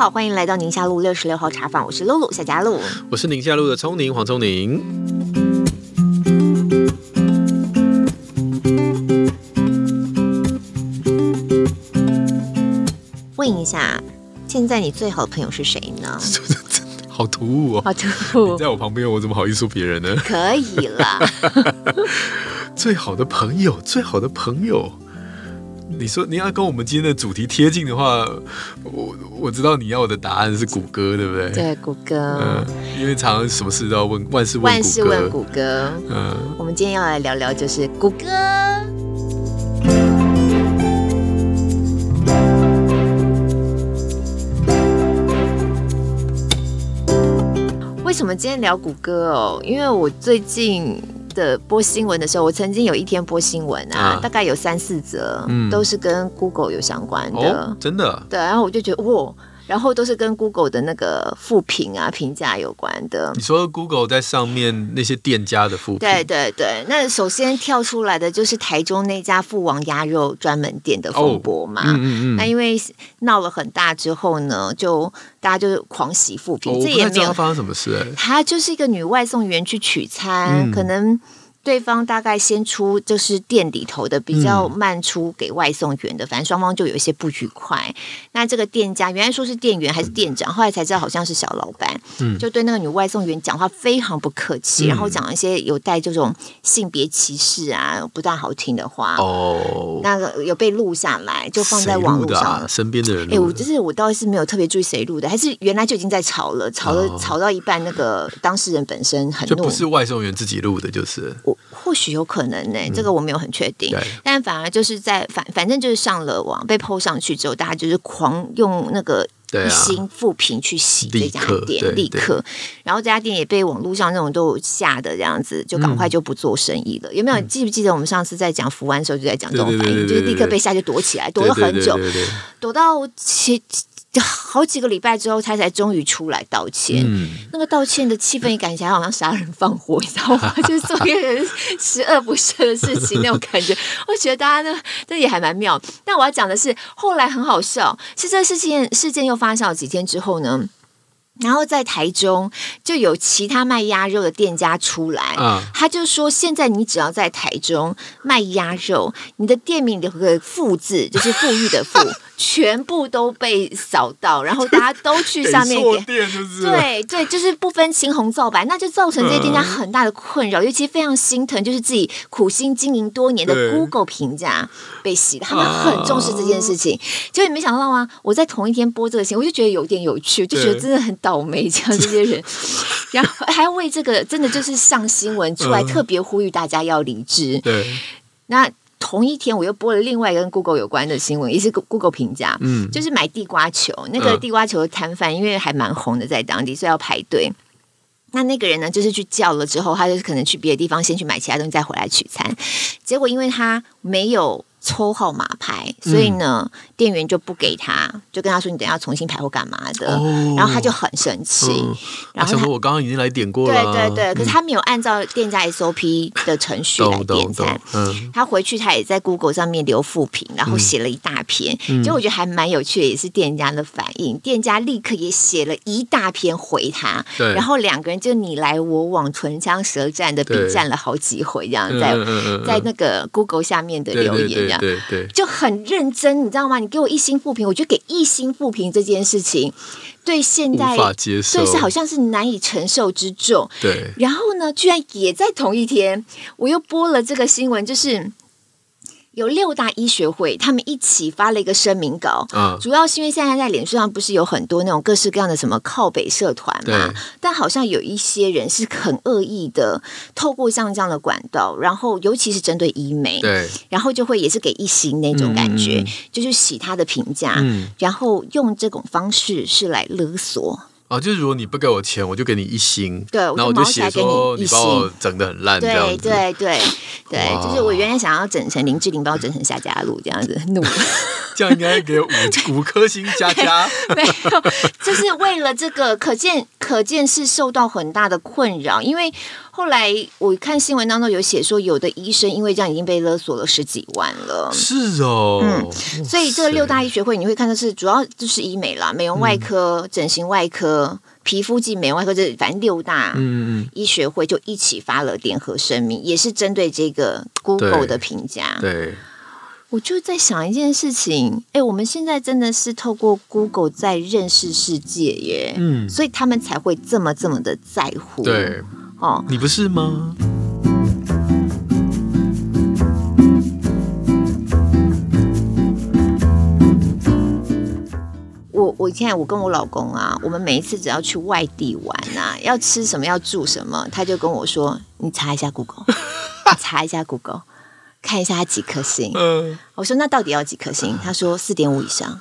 好，欢迎来到宁夏路六十六号茶坊，我是露露夏佳露，我是宁夏路的聪宁黄聪宁。问一下，现在你最好的朋友是谁呢？好突兀哦！好突兀！你在我旁边，我怎么好意思说别人呢？可以了。最好的朋友，最好的朋友。你说你要跟我们今天的主题贴近的话，我我知道你要我的答案是谷歌，对不对？对，谷歌。嗯，因为常常什么事都要问，万事。万事问谷歌。嗯，我们今天要来聊聊，就是谷歌。为什么今天聊谷歌哦？因为我最近。的播新闻的时候，我曾经有一天播新闻啊，啊大概有三四则，嗯、都是跟 Google 有相关的，哦、真的。对，然后我就觉得哇。然后都是跟 Google 的那个负评啊、评价有关的。你说 Google 在上面那些店家的负评？对对对，那首先跳出来的就是台中那家父王鸭肉专门店的风波嘛。哦、嗯嗯嗯。那因为闹了很大之后呢，就大家就狂喜负评。哦、这也没有发生什么事、欸。他就是一个女外送员去取餐，嗯、可能。对方大概先出就是店里头的比较慢出给外送员的，嗯、反正双方就有一些不愉快。那这个店家原来说是店员还是店长，后来才知道好像是小老板，嗯、就对那个女外送员讲话非常不客气，嗯、然后讲一些有带这种性别歧视啊不大好听的话。哦，那个有被录下来，就放在网络上。啊、身边的人，哎，我就是我倒是没有特别注意谁录的，还是原来就已经在吵了，吵了、哦、吵到一半，那个当事人本身很怒，就不是外送员自己录的，就是。或许有可能呢、欸，这个我没有很确定。嗯、但反而就是在反反正就是上了网被 PO 上去之后，大家就是狂用那个一星负评去洗这家店，立刻。然后这家店也被网络上那种都吓的这样子，就赶快就不做生意了。嗯、有没有？记不记得我们上次在讲福湾的时候就在讲这种反应，就是立刻被吓就躲起来，躲了很久，躲到其。就好几个礼拜之后，他才终于出来道歉。嗯、那个道歉的气氛也感觉好像杀人放火，你知道吗？就是做一个人十恶不赦的事情那种感觉。我觉得大家呢，这也还蛮妙。但我要讲的是，后来很好笑，是这事件事件又发生了几天之后呢，然后在台中就有其他卖鸭肉的店家出来，啊、他就说：现在你只要在台中卖鸭肉，你的店名有个“富”字，就是富裕的“富”。全部都被扫到，然后大家都去 下面点，对对，就是不分青红皂白，那就造成这些店家很大的困扰，尤其非常心疼，就是自己苦心经营多年的 Google 评价被洗，他们很重视这件事情。结果你没想到吗？我在同一天播这个新闻，我就觉得有点有趣，就觉得真的很倒霉，这样这些人，然后还要为这个真的就是上新闻出来，特别呼吁大家要理智。对，那。同一天，我又播了另外一个跟 Google 有关的新闻，也是 Google 评价，嗯，就是买地瓜球，那个地瓜球的摊贩，因为还蛮红的，在当地，所以要排队。那那个人呢，就是去叫了之后，他就可能去别的地方先去买其他东西，再回来取餐。结果因为他没有。抽号码牌，所以呢，嗯、店员就不给他，就跟他说：“你等下重新排或干嘛的。哦”然后他就很生气。嗯、然后他说：“我刚刚已经来点过了。”对对对，嗯、可是他没有按照店家 SOP 的程序来点餐。嗯、他回去他也在 Google 上面留复评，然后写了一大篇。嗯、就我觉得还蛮有趣的，也是店家的反应。店家立刻也写了一大篇回他。对然后两个人就你来我往，唇枪舌战的比战了好几回，这样在、嗯、在那个 Google 下面的留言。对对对，就很认真，你知道吗？你给我一星复评，我就给一星复评这件事情，对现在，对是好像是难以承受之重。对，然后呢，居然也在同一天，我又播了这个新闻，就是。有六大医学会，他们一起发了一个声明稿。嗯，主要是因为现在在脸书上不是有很多那种各式各样的什么靠北社团嘛？对但好像有一些人是很恶意的，透过像这样的管道，然后尤其是针对医美，对，然后就会也是给一星那种感觉，嗯、就是洗他的评价，嗯、然后用这种方式是来勒索。哦，就是如果你不给我钱，我就给你一星。对，然后我就写说你把我整的很烂，这样子。对对对对，就是我原来想要整成林志玲，把我整成夏家路这样子，怒。这样应该给五五颗星加加。没有，就是为了这个，可见可见是受到很大的困扰，因为后来我看新闻当中有写说，有的医生因为这样已经被勒索了十几万了。是哦，嗯，所以这个六大医学会你会看到是主要就是医美啦，美容外科、嗯、整形外科、皮肤及美容外科，这反正六大医学会就一起发了联合声明，也是针对这个 Google 的评价。对，我就在想一件事情，哎，我们现在真的是透过 Google 在认识世界耶，嗯，所以他们才会这么这么的在乎。对。哦，你不是吗？我我现在我跟我老公啊，我们每一次只要去外地玩啊，要吃什么要住什么，他就跟我说：“你查一下 Google，查一下 Google，看一下它几颗星。”嗯，我说：“那到底要几颗星？”他说：“四点五以上。”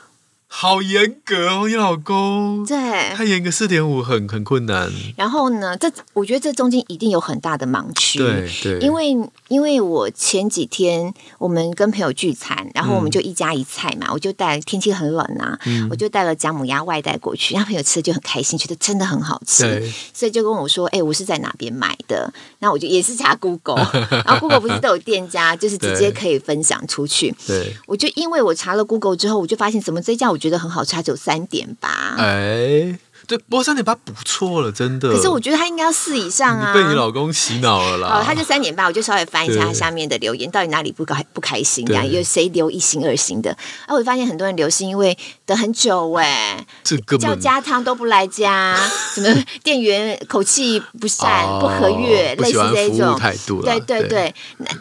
好严格哦，你老公。对，他严格四点五很很困难。然后呢，这我觉得这中间一定有很大的盲区。对对，因为因为我前几天我们跟朋友聚餐，然后我们就一家一菜嘛，嗯、我就带天气很冷啊，嗯、我就带了姜母鸭外带过去，然后朋友吃的就很开心，觉得真的很好吃，所以就跟我说：“哎、欸，我是在哪边买的？”那我就也是查 Google，然后 Google 不是都有店家，就是直接可以分享出去。对，我就因为我查了 Google 之后，我就发现怎么这家我觉得很好吃，它只有三点八。哎。对，不过三点八不错了，真的。可是我觉得他应该要四以上啊！被你老公洗脑了啦。哦，他就三点八，我就稍微翻一下他下面的留言，到底哪里不开不开心？这样有谁留一星二星的？啊，我发现很多人留是，因为等很久哎，叫加汤都不来加，什么店员口气不善、不和悦，类似这种态度。对对对，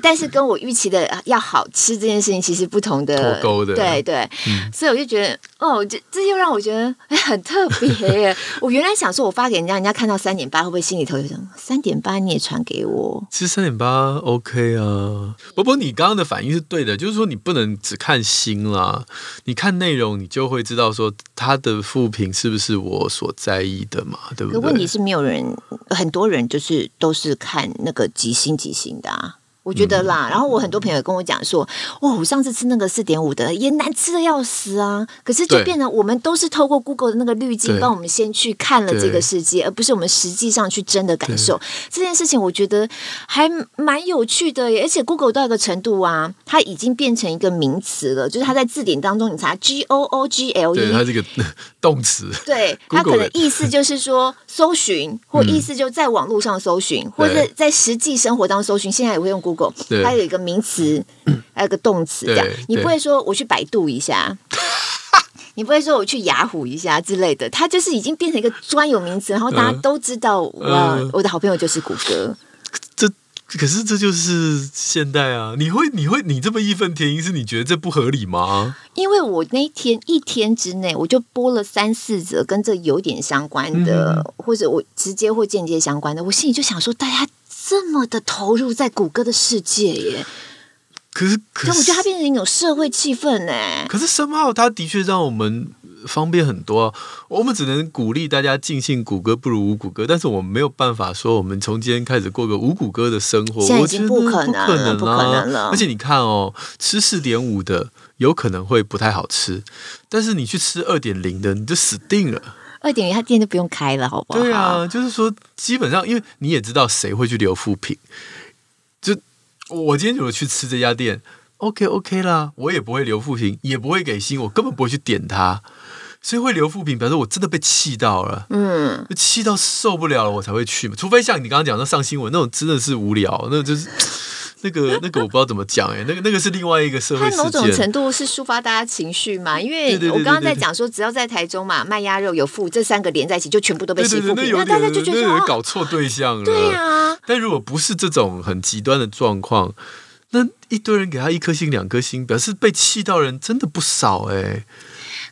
但是跟我预期的要好吃这件事情其实不同的。脱钩的。对对，所以我就觉得，哦，这这又让我觉得哎，很特别。我原来想说，我发给人家，人家看到三点八，会不会心里头有想三点八你也传给我？其实三点八 OK 啊。不过你刚刚的反应是对的，就是说你不能只看心啦，你看内容，你就会会知道说他的副评是不是我所在意的嘛，对不对？问题是没有人，很多人就是都是看那个几星几星的啊。我觉得啦，然后我很多朋友跟我讲说，哇，我上次吃那个四点五的也难吃的要死啊！可是就变成我们都是透过 Google 的那个滤镜帮我们先去看了这个世界，而不是我们实际上去真的感受这件事情。我觉得还蛮有趣的耶，而且 Google 到一个程度啊，它已经变成一个名词了，就是它在字典当中你查 G O O G L E，它这个 动词，对，它可能意思就是说搜寻，或意思就在网络上搜寻，或者在实际生活当中搜寻，现在也会用 Google。对还有一个名词，还有个动词，这样你不会说我去百度一下，你不会说我去雅虎一下之类的，它就是已经变成一个专有名词，然后大家都知道，我、嗯、我的好朋友就是谷歌。这可是这就是现代啊！你会你会你这么义愤填膺，是你觉得这不合理吗？因为我那天一天之内，我就播了三四则跟这有点相关的，嗯、或者我直接或间接相关的，我心里就想说，大家。这么的投入在谷歌的世界耶，可是，可是，我觉得它变成一种社会气氛呢。可是，somehow 它的确让我们方便很多。我们只能鼓励大家尽信谷歌不如无谷歌，但是我们没有办法说我们从今天开始过个无谷歌的生活。现在已经不可能，不可能，不可能了。而且你看哦，吃四点五的有可能会不太好吃，但是你去吃二点零的，你就死定了。二点零，他店就不用开了，好不好？对啊，就是说，基本上，因为你也知道谁会去留负评。就我今天如果去吃这家店，OK OK 啦，我也不会留负评，也不会给星，我根本不会去点它。所以会留副评，表示我真的被气到了，嗯，气到受不了了，我才会去嘛。除非像你刚刚讲的上新闻那种，真的是无聊，那就是。那个那个我不知道怎么讲哎，那个那个是另外一个社会事件。某种程度是抒发大家情绪嘛，因为我刚刚在讲说，只要在台中嘛，卖鸭肉有负这三个连在一起，就全部都被欺负，那大家就觉得说搞错对象了。对啊，但如果不是这种很极端的状况，那一堆人给他一颗星、两颗星，表示被气到人真的不少哎。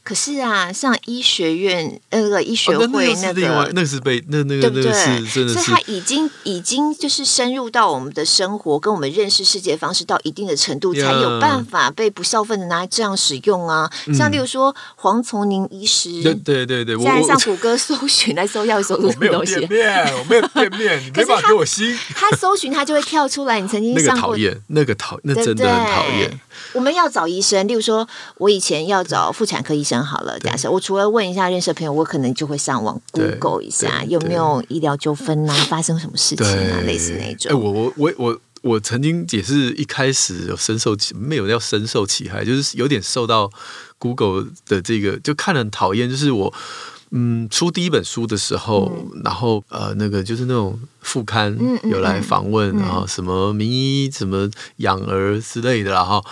可是啊，像医学院那个医学会那个，哦、那，那，那是被那那个那个是真的是，所以他已经已经就是深入到我们的生活，跟我们认识世界方式到一定的程度，才有办法被不孝分的拿来这样使用啊。嗯、像例如说黄从宁医师，对对对对，现在上谷歌搜寻来搜要搜什么东西？我没有店面，我没有店面，你没办法给我星。他搜寻他就会跳出来，你曾经上过那个讨厌，那个讨那真的很讨厌。我们要找医生，例如说我以前要找妇产科医生。好了，假设我除了问一下认识的朋友，我可能就会上网 Google 一下有没有医疗纠纷啊，发生什么事情啊，类似那种。哎，我我我我我曾经也是一开始有深受其没有要深受其害，就是有点受到 Google 的这个就看了很讨厌，就是我。嗯，出第一本书的时候，嗯、然后呃，那个就是那种副刊有来访问，然后什么名医、什么养儿之类的啦哈。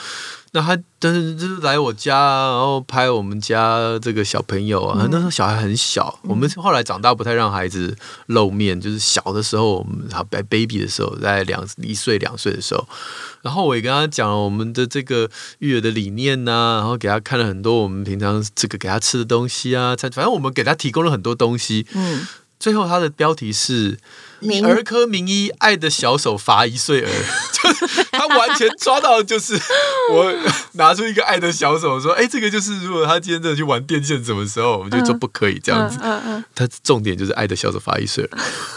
那他但是就是来我家，然后拍我们家这个小朋友啊。嗯、那时候小孩很小，嗯、我们后来长大不太让孩子露面，就是小的时候，我们还 baby 的时候，在两一岁两岁的时候，然后我也跟他讲了我们的这个育儿的理念呐、啊，然后给他看了很多我们平常这个给他吃的东西啊，反正我们给他提供了很多东西。嗯，最后他的标题是。儿科名医爱的小手罚一岁儿，就是他完全抓到，就是我拿出一个爱的小手说：“ 哎，这个就是如果他今天真的去玩电线，什么时候我们就说不可以这样子。”他重点就是爱的小手罚一岁儿。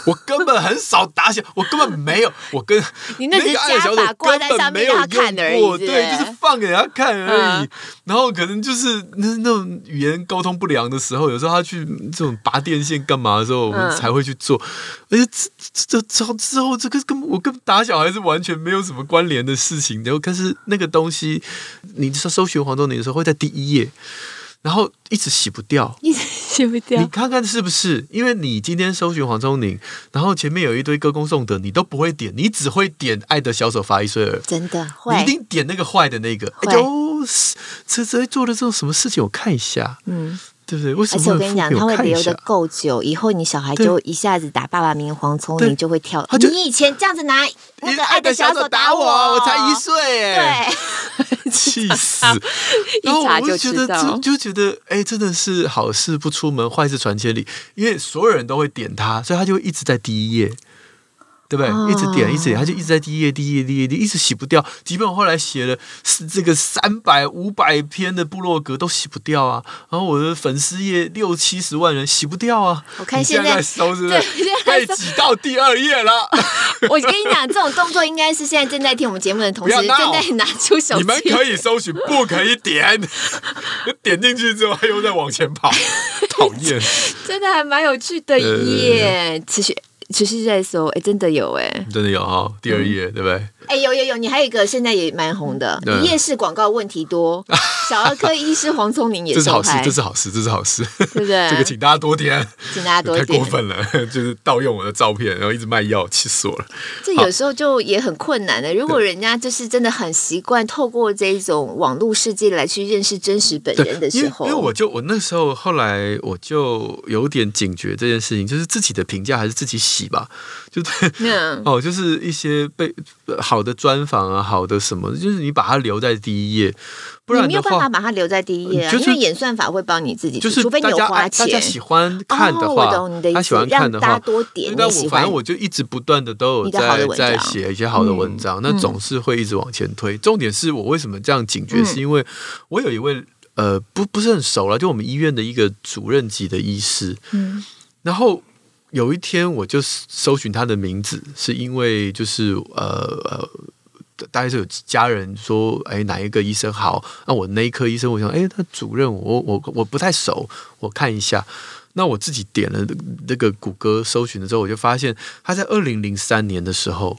我根本很少打小，我根本没有，我跟那个爱的小手根本没有用过，对，就是放给人家看而已。然后可能就是那那种语言沟通不良的时候，有时候他去这种拔电线干嘛的时候，我们才会去做，而且。这之后之后，这个跟我跟打小孩是完全没有什么关联的事情。然后，可是那个东西，你搜搜寻黄宗宁的时候，会在第一页，然后一直洗不掉，一直洗不掉。你看看是不是？因为你今天搜寻黄宗宁，然后前面有一堆歌功颂德，你都不会点，你只会点《爱的小手发一岁儿》。真的坏，你一定点那个坏的那个。会哎呦，这这做的这种什么事情？我看一下。嗯。对不对？为什么？而且我跟你讲，他会留的够久，以后你小孩就一下子打爸爸名黄聪明就会跳。你以前这样子拿那个爱的小手打我，我才一岁哎，对，气死！然后我就觉得就就觉得哎，真的是好事不出门，坏事传千里，因为所有人都会点他，所以他就会一直在第一页。对不对？一直点，一直点，他就一直在第一页、第一页、第一页，一直洗不掉。即便我后来写了是这个三百、五百篇的部落格，都洗不掉啊。然后我的粉丝页六七十万人，洗不掉啊。我看现在搜是不是被挤到第二页了？我跟你讲，这种动作应该是现在正在听我们节目的同时正在拿出手机。你们可以搜寻，不可以点。点进去之后，还又在往前跑，讨厌。真的还蛮有趣的耶，持续。持续在搜，哎，真的有哎，真的有哈，第二页对不对？哎，有有有，你还有一个现在也蛮红的，你夜市广告问题多，小儿科医师黄聪明也是好事，这是好事，这是好事，对不对？这个请大家多点，请大家多点，太过分了，就是盗用我的照片，然后一直卖药，气死我了。这有时候就也很困难的。如果人家就是真的很习惯透过这种网络世界来去认识真实本人的时候，因为我就我那时候后来我就有点警觉这件事情，就是自己的评价还是自己洗吧。就对，哦，就是一些被好的专访啊，好的什么，就是你把它留在第一页，不然你没有办法把它留在第一页啊，因为演算法会帮你自己，就是除非你有花钱，大家喜欢看的话，他喜欢看的话，多点。但我反正我就一直不断的都有在在写一些好的文章，那总是会一直往前推。重点是我为什么这样警觉，是因为我有一位呃不不是很熟了，就我们医院的一个主任级的医师，嗯，然后。有一天，我就搜寻他的名字，是因为就是呃呃，大概是有家人说，哎，哪一个医生好？那我那一科医生，我想，哎，他主任，我我我不太熟，我看一下。那我自己点了那个谷歌搜寻的时候，我就发现他在二零零三年的时候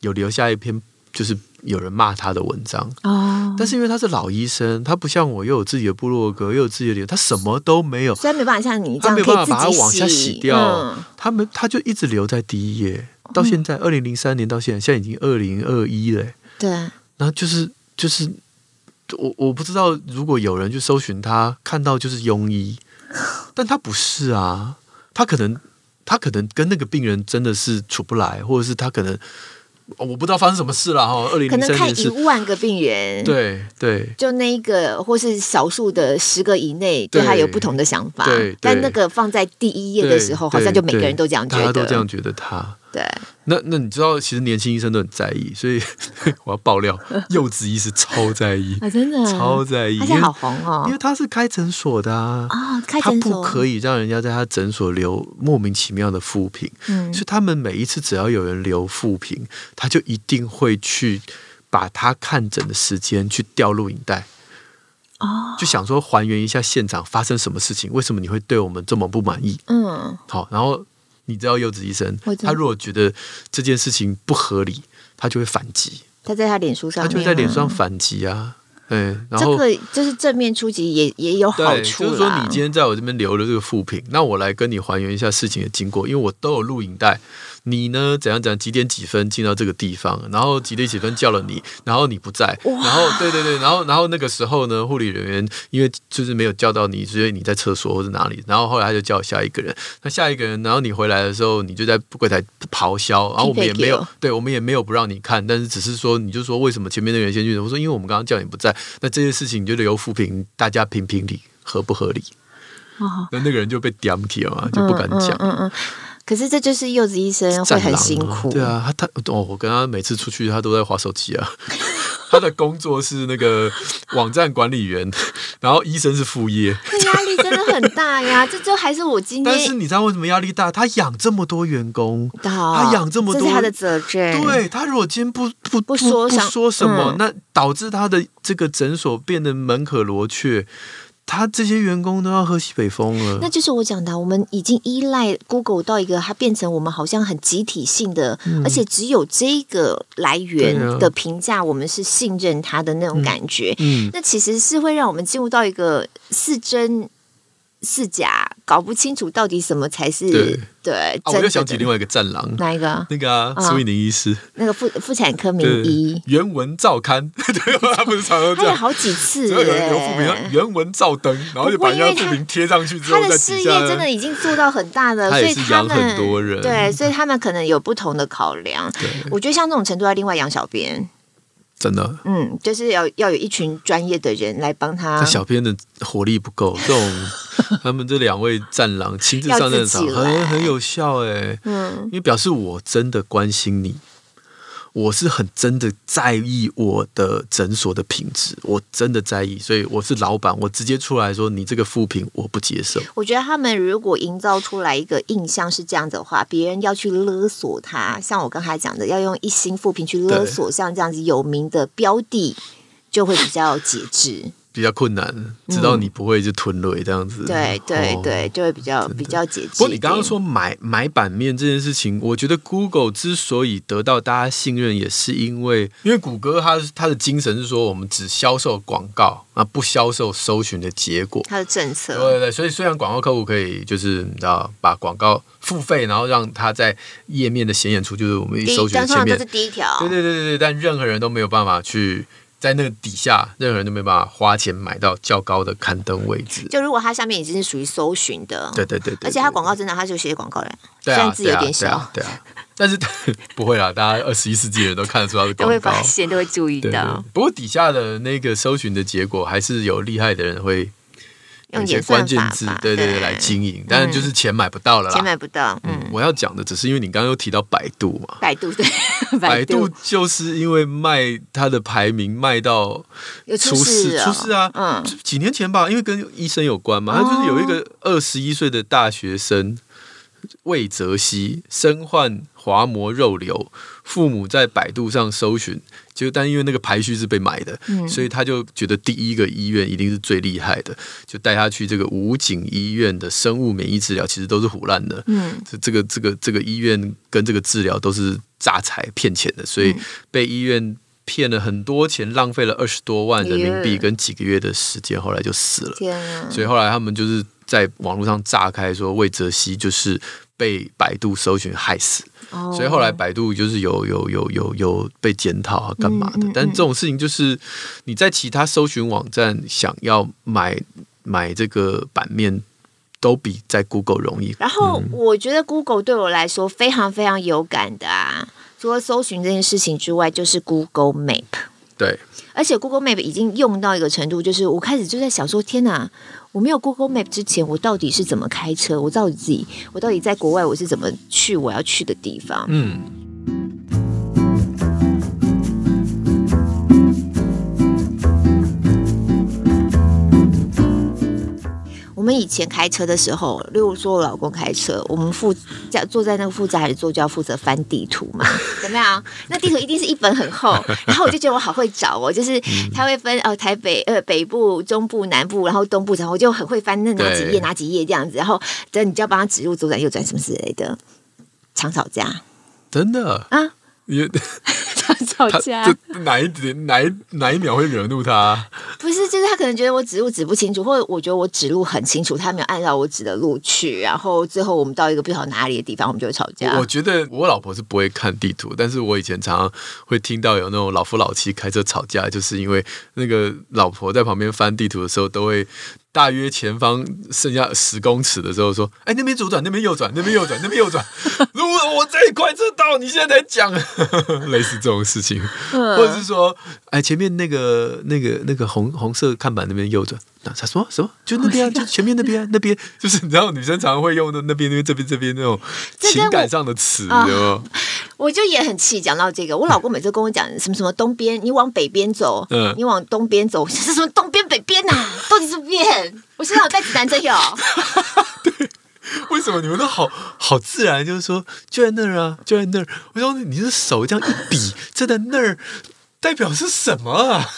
有留下一篇，就是。有人骂他的文章。哦，但是因为他是老医生，他不像我，又有自己的部落格，又有自己的脸，他什么都没有，虽然没办法像你这样，他没办法把它往下洗掉，嗯、他们他就一直留在第一页，到现在二零零三年到现在，现在已经二零二一了，对，然后就是就是我我不知道，如果有人去搜寻他，看到就是庸医，但他不是啊，他可能他可能跟那个病人真的是处不来，或者是他可能。我不知道发生什么事了哈。二零可能看一万个病人，对对，就那一个或是少数的十个以内，对他有不同的想法。对，但那个放在第一页的时候，好像就每个人都这样觉得，大家都这样觉得他。对，那那你知道，其实年轻医生都很在意，所以 我要爆料，柚子医师超在意啊，真的超在意，他现在好红哦，因为他是开诊所的啊，啊，开诊所他不可以让人家在他诊所留莫名其妙的负评，嗯，所以他们每一次只要有人留负评，他就一定会去把他看诊的时间去调录影带。哦，就想说还原一下现场发生什么事情，为什么你会对我们这么不满意？嗯，好，然后你知道柚子医生，他如果觉得这件事情不合理，他就会反击。他在他脸书上，他就在脸书上反击啊。对，然后这个就是正面出击也也有好处。就是说，你今天在我这边留了这个副评，那我来跟你还原一下事情的经过，因为我都有录影带。你呢？怎样怎样？几点几分进到这个地方？然后几点几分叫了你？然后你不在。然后对对对，然后然后那个时候呢，护理人员因为就是没有叫到你，所以你在厕所或者哪里。然后后来他就叫下一个人。那下一个人，然后你回来的时候，你就在柜台咆哮。然后我们也没有，对我们也没有不让你看，但是只是说，你就说为什么前面那个人先去？我说因为我们刚刚叫你不在。那这件事情你觉得由扶贫，大家评评理，合不合理？哦、那那个人就被点起了嘛，就不敢讲。嗯嗯嗯可是这就是柚子医生会很辛苦，啊对啊，他他哦，我跟他每次出去，他都在划手机啊。他的工作是那个网站管理员，然后医生是副业，压力真的很大呀。这就还是我今天，但是你知道为什么压力大？他养这么多员工，他养这么多，这是他的责任。对，他如果今天不不不说不说什么，嗯，那导致他的这个诊所变得门可罗雀。他这些员工都要喝西北风了，那就是我讲的，我们已经依赖 Google 到一个，它变成我们好像很集体性的，嗯、而且只有这个来源的评价，我们是信任它的那种感觉。嗯。嗯、那其实是会让我们进入到一个四真是假，搞不清楚到底什么才是对。对、啊，我又想起另外一个战狼，哪一个？那个啊，苏翊宁医师，那个妇妇产科名医，原文照刊，对，他不是常常这样，好几次，有人留负评，原文照登，然后就把人家负评贴上去之后，他的事业真的已经做到很大的，所以他们很多人，对，所以他们可能有不同的考量。我觉得像这种程度要另外养小编。真的，嗯，就是要要有一群专业的人来帮他。小编的火力不够，这种 他们这两位战狼亲自上战场，很很有效哎，嗯，因为表示我真的关心你。我是很真的在意我的诊所的品质，我真的在意，所以我是老板，我直接出来说你这个负评我不接受。我觉得他们如果营造出来一个印象是这样的话，别人要去勒索他，像我刚才讲的，要用一星负评去勒索像这样子有名的标的，就会比较节制。比较困难，知道你不会就吞了这样子。嗯、对对对，就会比较比较节制。不过你刚刚说买买版面这件事情，我觉得 Google 之所以得到大家信任，也是因为因为谷歌它它的精神是说，我们只销售广告啊，不销售搜寻的结果。它的政策。对对对，所以虽然广告客户可以就是你知道把广告付费，然后让它在页面的显眼处，就是我们一搜寻前面这是第一条。对对对对对，但任何人都没有办法去。在那个底下，任何人都没办法花钱买到较高的刊登位置。就如果它下面已经是属于搜寻的，对对对，对，而且它广告真的，它就写广告人，虽然字有点小，对啊，对啊，对啊，但是 不会啦，大家二十一世纪人都看得出它的广告，都会发现，都会注意到。不过底下的那个搜寻的结果，还是有厉害的人会。用一些关键字，对对对，来经营，但是就是钱买不到了啦。钱买不到，嗯，我要讲的只是因为你刚刚又提到百度嘛，百度对，百度 就是因为卖它的排名卖到出事，出事啊，嗯，几年前吧，因为跟医生有关嘛，他就是有一个二十一岁的大学生魏泽西，身患滑膜肉瘤，父母在百度上搜寻。就但因为那个排序是被买的，嗯，所以他就觉得第一个医院一定是最厉害的，就带他去这个武警医院的生物免疫治疗，其实都是胡乱的。嗯，这这个这个这个医院跟这个治疗都是诈财骗钱的，所以被医院骗了很多钱，浪费了二十多万人民币跟几个月的时间，后来就死了。啊！所以后来他们就是在网络上炸开说魏则西就是被百度搜寻害死。Oh. 所以后来百度就是有有有有有被检讨啊，干嘛的？嗯嗯嗯。但这种事情就是你在其他搜寻网站想要买买这个版面，都比在 Google 容易。然后我觉得 Google 对我来说非常非常有感的啊，除了搜寻这件事情之外，就是 Google Map。对，而且 Google Map 已经用到一个程度，就是我开始就在想说，天哪！我没有 Google Map 之前，我到底是怎么开车？我到底自己，我到底在国外我是怎么去我要去的地方？嗯。们们以前开车的时候，例如说我老公开车，我们副驾坐在那个副驾驶座就要负责翻地图嘛，怎么样？那地图一定是一本很厚，然后我就觉得我好会找哦，就是他会分哦台北呃北部、中部、南部，然后东部，然后我就很会翻那哪几页哪几页这样子，然后等你就要帮他指路左转右转什么之类的，常吵架，真的？啊。也常 吵架，哪一点哪一哪一秒会惹怒他？不是，就是他可能觉得我指路指不清楚，或者我觉得我指路很清楚，他没有按照我指的路去，然后最后我们到一个不晓得哪里的地方，我们就会吵架。我觉得我老婆是不会看地图，但是我以前常常会听到有那种老夫老妻开车吵架，就是因为那个老婆在旁边翻地图的时候都会。大约前方剩下十公尺的时候，说：“哎，那边左转，那边右转，那边右转，那边右转。”如果我这一块车道，你现在才讲，类似这种事情，或者是说：“哎，前面那个、那个、那个红红色看板那边右转。”那他说什么？就那边啊，就前面那边，啊那边就是你知道，女生常常会用的那边、那边、这边、这边那种情感上的词，有没有？我就也很气，讲到这个，我老公每次跟我讲什么什么东边，你往北边走，嗯，你往东边走，是什么东边北边呐、啊？到底是边？我身上有带子弹针有。对，为什么你们都好好自然？就是说就在那儿啊，就在那儿。我说你的手这样一比，站在那儿，代表是什么啊？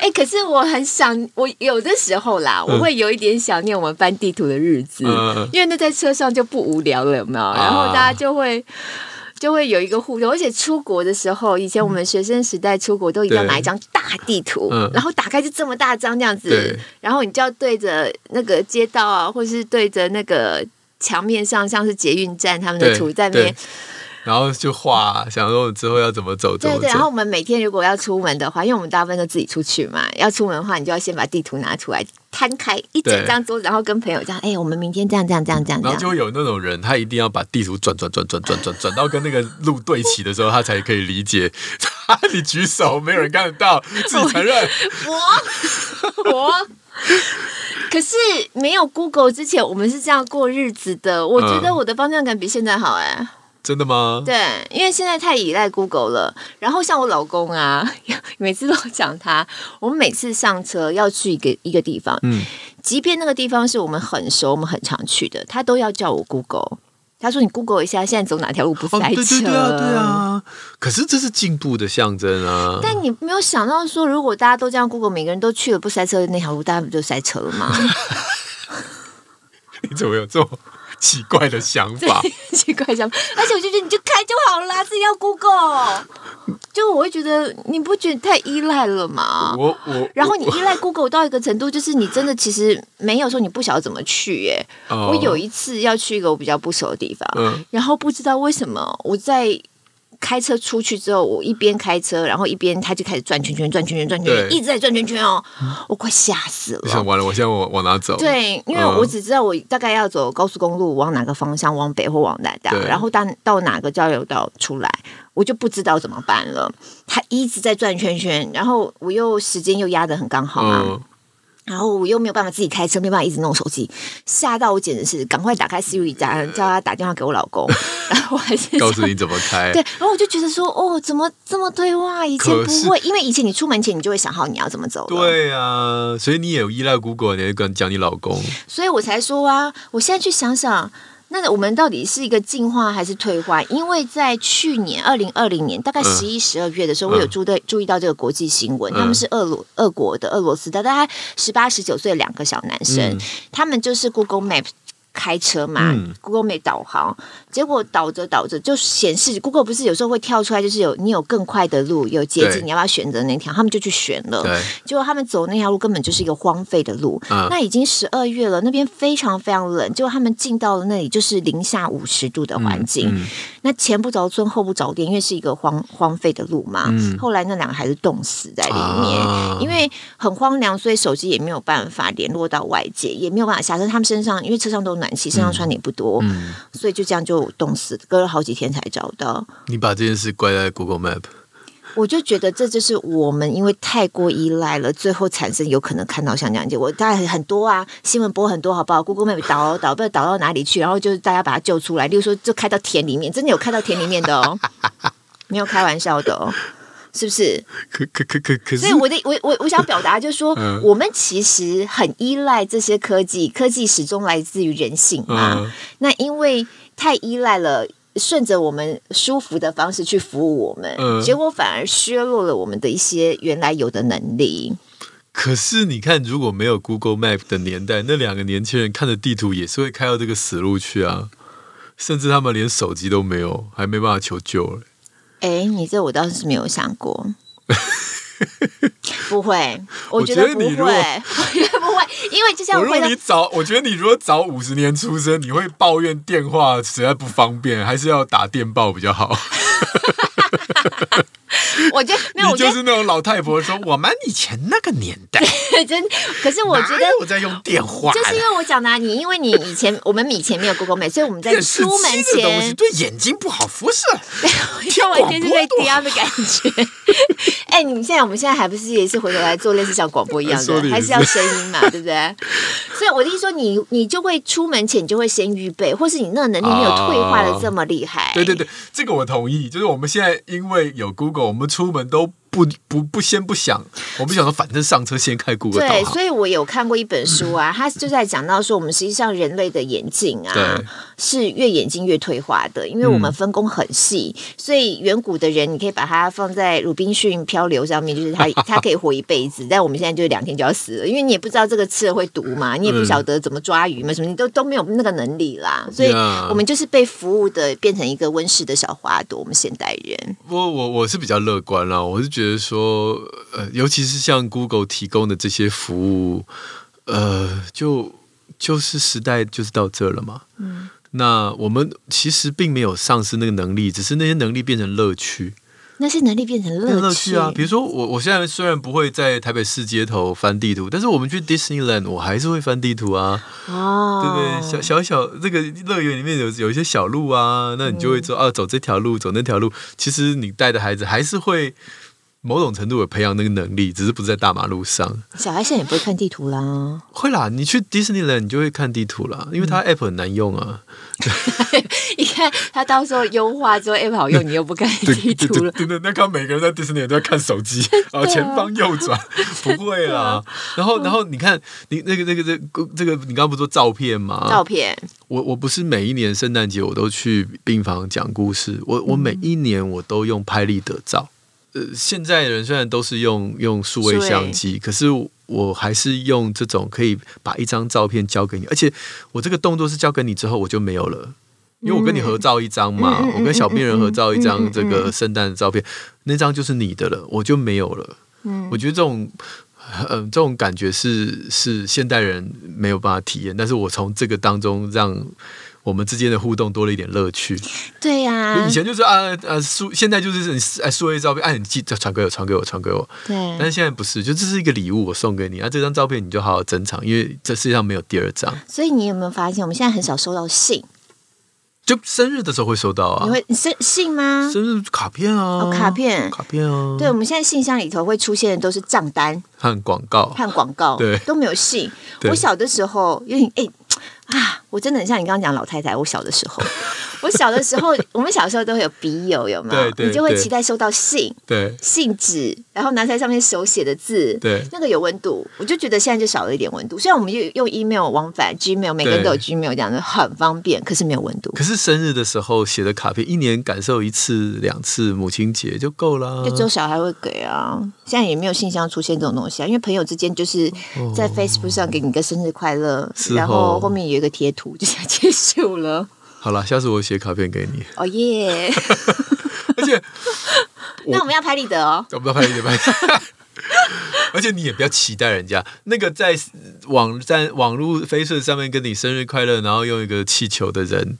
哎、欸，可是我很想，我有的时候啦，我会有一点想念我们翻地图的日子，嗯、因为那在车上就不无聊了，有没有？然后大家就会就会有一个互动，而且出国的时候，以前我们学生时代出国都一定要拿一张大地图，嗯、然后打开就这么大张这样子，然后你就要对着那个街道啊，或是对着那个墙面上，像是捷运站他们的图在那边。然后就画，想说之后要怎么走。对对，然后我们每天如果要出门的话，因为我们大部分都自己出去嘛，要出门的话，你就要先把地图拿出来，摊开一整张桌子，然后跟朋友讲：“哎，我们明天这样这样这样这样。”然后就会有那种人，他一定要把地图转转转转转转转到跟那个路对齐的时候，他才可以理解。你举手，没有人看得到，自己承认。我我，可是没有 Google 之前，我们是这样过日子的。我觉得我的方向感比现在好哎。真的吗？对，因为现在太依赖 Google 了。然后像我老公啊，每次都讲他，我们每次上车要去一个一个地方，嗯，即便那个地方是我们很熟、我们很常去的，他都要叫我 Google。他说：“你 Google 一下，现在走哪条路不塞车？”哦，对对对啊，对啊。可是这是进步的象征啊。但你没有想到说，如果大家都这样 Google，每个人都去了不塞车的那条路，大家不就塞车了吗？你怎么有这种？奇怪的想法，奇怪想法，而且我就觉得你就开就好啦，自己要 Google，就我会觉得你不觉得太依赖了吗？我我，然后你依赖 Google 到一个程度，就是你真的其实没有说你不晓得怎么去耶。我有一次要去一个我比较不熟的地方，嗯，然后不知道为什么我在。开车出去之后，我一边开车，然后一边他就开始转圈圈、转圈圈、转圈圈，一直在转圈圈哦，我快吓死了！我想完了，我现在往往哪走？对，因为我只知道我大概要走高速公路往哪个方向，往北或往南的，然后到到哪个交流道出来，我就不知道怎么办了。他一直在转圈圈，然后我又时间又压得很刚好啊。嗯然后我又没有办法自己开车，没办法一直弄手机，吓到我简直是赶快打开 Siri 家，叫他打电话给我老公，然后我还是告诉你怎么开。对，然后我就觉得说，哦，怎么这么对话？以前不会，因为以前你出门前你就会想好你要怎么走。对啊，所以你也有依赖 Google，你也跟讲你老公，所以我才说啊，我现在去想想。那我们到底是一个进化还是退化？因为在去年二零二零年，大概十一、十二月的时候，我有注对注意到这个国际新闻，他们是俄罗俄国的俄罗斯的，大概十八、十九岁的两个小男生，他们就是 Google Map。开车嘛、嗯、，Google 没导航，结果导着导着就显示 Google 不是有时候会跳出来，就是有你有更快的路，有捷径，你要不要选择那条？他们就去选了，结果他们走那条路根本就是一个荒废的路。嗯、那已经十二月了，那边非常非常冷，结果他们进到了那里就是零下五十度的环境。那前不着村后不着店，因为是一个荒荒废的路嘛。嗯、后来那两个孩子冻死在里面，啊、因为很荒凉，所以手机也没有办法联络到外界，也没有办法下车。他们身上因为车上都暖气。身上穿的也不多，嗯，所以就这样就冻死，隔了好几天才找到。你把这件事怪在 Google Map，我就觉得这就是我们因为太过依赖了，最后产生有可能看到像这样结果。当然很多啊，新闻播很多，好不好？Google Map 导导不知道导到哪里去，然后就是大家把它救出来。例如说，就开到田里面，真的有开到田里面的哦，没有开玩笑的哦。是不是？可可可可可是，所以我的我我我想表达就是说，嗯、我们其实很依赖这些科技，科技始终来自于人性嘛。嗯、那因为太依赖了，顺着我们舒服的方式去服务我们，嗯、结果反而削弱了我们的一些原来有的能力。可是你看，如果没有 Google Map 的年代，那两个年轻人看着地图也是会开到这个死路去啊，甚至他们连手机都没有，还没办法求救了。哎，你这我倒是没有想过，不会，我觉得不会，我觉得不会，因为就像我如果你早，我觉得你如果早五十年出生，你会抱怨电话实在不方便，还是要打电报比较好。我觉得没有，你就是那种老太婆说，我们以前那个年代，真。可是我觉得我在用电话，就是因为我讲的、啊，你因为你以前我们以前没有 Google 所以我们在出门前对眼睛不好，辐射，听完电视会这的感觉。哎、欸，你们现在我们现在还不是也是回头来做类似像广播一样的，还是要声音嘛，对不对？所以我的意思说你，你你就会出门前你就会先预备，或是你那个能力没有退化的这么厉害。对对对，这个我同意。就是我们现在因为有 Google，我们出门都。不不不，先不想，我不想说，反正上车先开航。对，所以我有看过一本书啊，他就在讲到说，我们实际上人类的眼睛啊，是越眼睛越退化的，因为我们分工很细，嗯、所以远古的人，你可以把它放在鲁滨逊漂流上面，就是他他 可以活一辈子，但我们现在就两天就要死了，因为你也不知道这个吃了会毒嘛，你也不晓得怎么抓鱼嘛，什么你都都没有那个能力啦，所以我们就是被服务的变成一个温室的小花朵，我们现代人。我我我是比较乐观啦，我是觉得。说，呃，尤其是像 Google 提供的这些服务，呃，就就是时代就是到这了嘛。嗯，那我们其实并没有丧失那个能力，只是那些能力变成乐趣。那些能力变成乐趣，趣啊！比如说，我我现在虽然不会在台北市街头翻地图，但是我们去 Disneyland，我还是会翻地图啊。哦，对不对？小小小这个乐园里面有有一些小路啊，那你就会说、嗯、啊，走这条路，走那条路。其实你带的孩子还是会。某种程度有培养那个能力，只是不是在大马路上。小孩现在也不会看地图啦。会啦，你去迪士尼乐园，你就会看地图啦，因为它 app 很难用啊。你看他到时候优化之后 app 好用，你又不看地图了。对对，那看每个人在迪士尼都在看手机，然后前方右转，不会啦。然后然后你看，你那个那个这这个，你刚刚不是说照片吗？照片。我我不是每一年圣诞节我都去病房讲故事，我我每一年我都用拍立得照。呃，现在的人虽然都是用用数位相机，可是我还是用这种可以把一张照片交给你，而且我这个动作是交给你之后我就没有了，因为我跟你合照一张嘛，嗯、我跟小病人合照一张这个圣诞的照片，那张就是你的了，我就没有了。嗯，我觉得这种嗯、呃、这种感觉是是现代人没有办法体验，但是我从这个当中让。我们之间的互动多了一点乐趣。对呀、啊，以前就是啊啊数，现在就是你哎数位照片，哎你记得传给我，传给我，传给我。对。但是现在不是，就这是一个礼物，我送给你啊，这张照片你就好好珍藏，因为这世界上没有第二张。所以你有没有发现，我们现在很少收到信？就生日的时候会收到啊。你会生信吗？生日卡片啊，哦、卡片，卡片啊。对，我们现在信箱里头会出现的都是账单和广告，和广告，对，都没有信。我小的时候，因为哎。啊，我真的很像你刚刚讲老太太。我小的时候，我小的时候，我们小时候都会有笔友，有没有？对对，你就会期待收到信，对，信纸，然后拿在上面手写的字，对，那个有温度。我就觉得现在就少了一点温度。虽然我们用用 email 往返，Gmail 每个人都有 Gmail，这样子很方便，可是没有温度。可是生日的时候写的卡片，一年感受一次两次，母亲节就够了。就只有小孩会给啊，现在也没有信箱出现这种东西啊，因为朋友之间就是在 Facebook 上给你个生日快乐，哦、然后后面有。一个贴图就结束了。好了，下次我写卡片给你。哦耶！而且，那我们要拍立得哦。我不要拍立得，拍。而且你也不要期待人家那个在网站网络 Facebook 上面跟你生日快乐，然后用一个气球的人。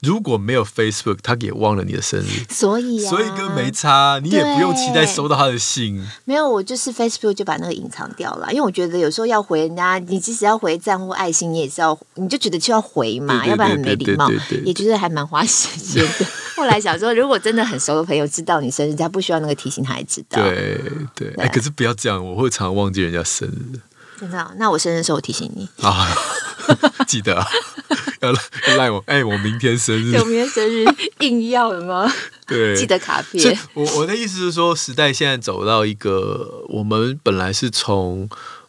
如果没有 Facebook，他也忘了你的生日，所以啊，所以跟没差，你也不用期待收到他的信。没有，我就是 Facebook 就把那个隐藏掉了，因为我觉得有时候要回人家，你即使要回赞或爱心，你也是要，你就觉得就要回嘛，要不然很没礼貌，也觉得还蛮花时间的。后来想说，如果真的很熟的朋友知道你生日，他不需要那个提醒，他也知道。对对，哎，可是不要这样，我会常常忘记人家生日。真的？那我生日的时候我提醒你啊，记得。要赖我，哎，我明天生日，我明天生日 硬要了吗？对，记得卡片。我我的意思是说，时代现在走到一个，我们本来是从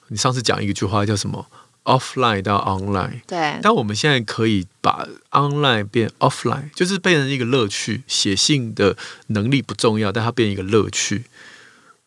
你上次讲一句话叫什么，offline 到 online，对，但我们现在可以把 online 变 offline，就是变成一个乐趣。写信的能力不重要，但它变一个乐趣。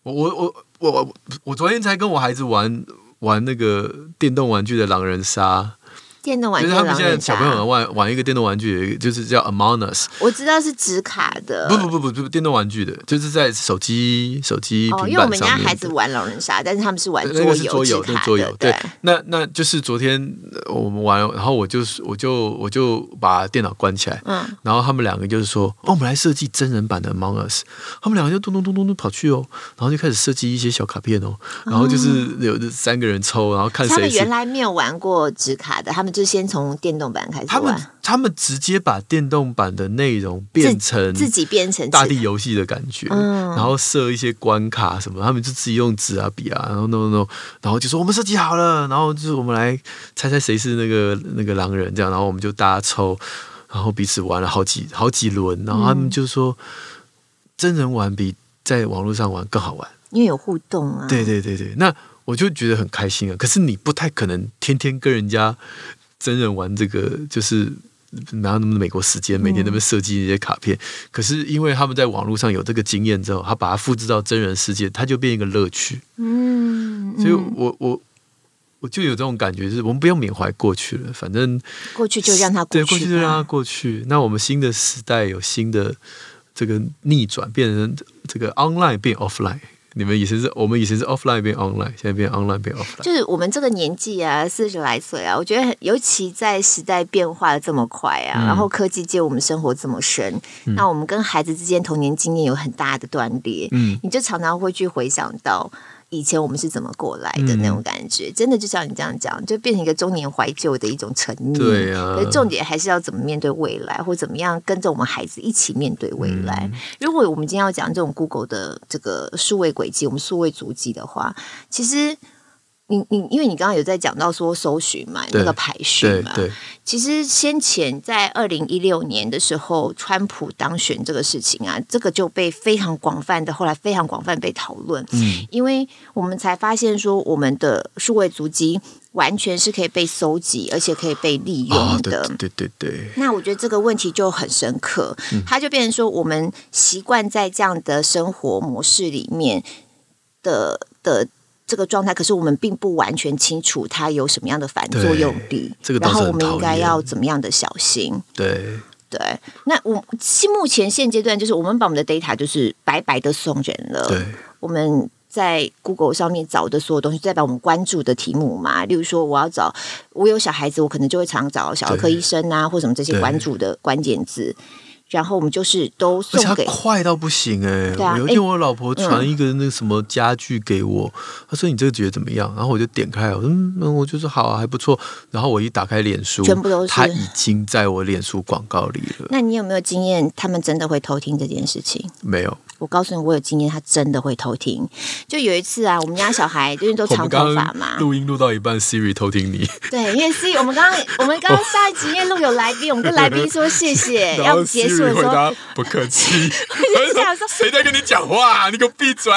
我我我我我昨天才跟我孩子玩玩那个电动玩具的狼人杀。电动玩具，就是他们现在小朋友玩玩一个电动玩具，就是叫 Among Us。我知道是纸卡的，不不不不不，电动玩具的，就是在手机手机平板上面。因为我们家孩子玩狼人杀，但是他们是玩桌游，是桌游。对，那那就是昨天我们玩，然后我就我就我就把电脑关起来，嗯，然后他们两个就是说，哦，我们来设计真人版的 Among Us。他们两个就咚咚咚咚咚跑去哦，然后就开始设计一些小卡片哦，然后就是有三个人抽，然后看谁。他们原来没有玩过纸卡的，他们。就先从电动版开始玩，他们他们直接把电动版的内容变成自己变成大地游戏的感觉，嗯、然后设一些关卡什么，他们就自己用纸啊笔啊，然后 no no no，然后就说我们设计好了，然后就是我们来猜猜谁是那个那个狼人这样，然后我们就大家抽，然后彼此玩了好几好几轮，然后他们就说、嗯、真人玩比在网络上玩更好玩，因为有互动啊。对对对对，那我就觉得很开心啊。可是你不太可能天天跟人家。真人玩这个就是哪有那么多美国时间，每天都在设计那些卡片。嗯、可是因为他们在网络上有这个经验之后，他把它复制到真人世界，它就变一个乐趣。嗯，所以我我我就有这种感觉，就是我们不用缅怀过去了，反正过去就让它过去，对过去就让它过去。那我们新的时代有新的这个逆转，变成这个 online 变 offline。你们以前是我们以前是 offline 变 online，现在变 online 变 offline。就是我们这个年纪啊，四十来岁啊，我觉得尤其在时代变化的这么快啊，嗯、然后科技界我们生活这么深，嗯、那我们跟孩子之间童年经验有很大的断裂，嗯，你就常常会去回想到。以前我们是怎么过来的那种感觉，嗯、真的就像你这样讲，就变成一个中年怀旧的一种沉溺。对啊，重点还是要怎么面对未来，或怎么样跟着我们孩子一起面对未来。嗯、如果我们今天要讲这种 Google 的这个数位轨迹，我们数位足迹的话，其实。你你，因为你刚刚有在讲到说搜寻嘛，那个排序嘛，其实先前在二零一六年的时候，川普当选这个事情啊，这个就被非常广泛的，后来非常广泛被讨论。嗯，因为我们才发现说，我们的数位足迹完全是可以被搜集，而且可以被利用的。哦、对对对，对。那我觉得这个问题就很深刻，嗯、它就变成说，我们习惯在这样的生活模式里面的的。这个状态，可是我们并不完全清楚它有什么样的反作用力，这个、然后我们应该要怎么样的小心？对对，那我目前现阶段就是我们把我们的 data 就是白白的送人了。对，我们在 Google 上面找的所有东西，代表我们关注的题目嘛。例如说，我要找我有小孩子，我可能就会常找小儿科医生啊，或什么这些关注的关键字。然后我们就是都送给，快到不行哎！对啊，有一天我老婆传一个那个什么家具给我，她说你这个觉得怎么样？然后我就点开，我说嗯，我就说好啊，还不错。然后我一打开脸书，全部都是，他已经在我脸书广告里了。那你有没有经验？他们真的会偷听这件事情？没有。我告诉你，我有经验，他真的会偷听。就有一次啊，我们家小孩因为都 长头发嘛，录音录到一半，Siri 偷听你。对，因为 Siri，我们刚刚我们刚刚 下一集因为录有来宾，我们跟来宾说谢谢，要结束的时候不客气。我就想说，谁在跟你讲话？你给我闭嘴！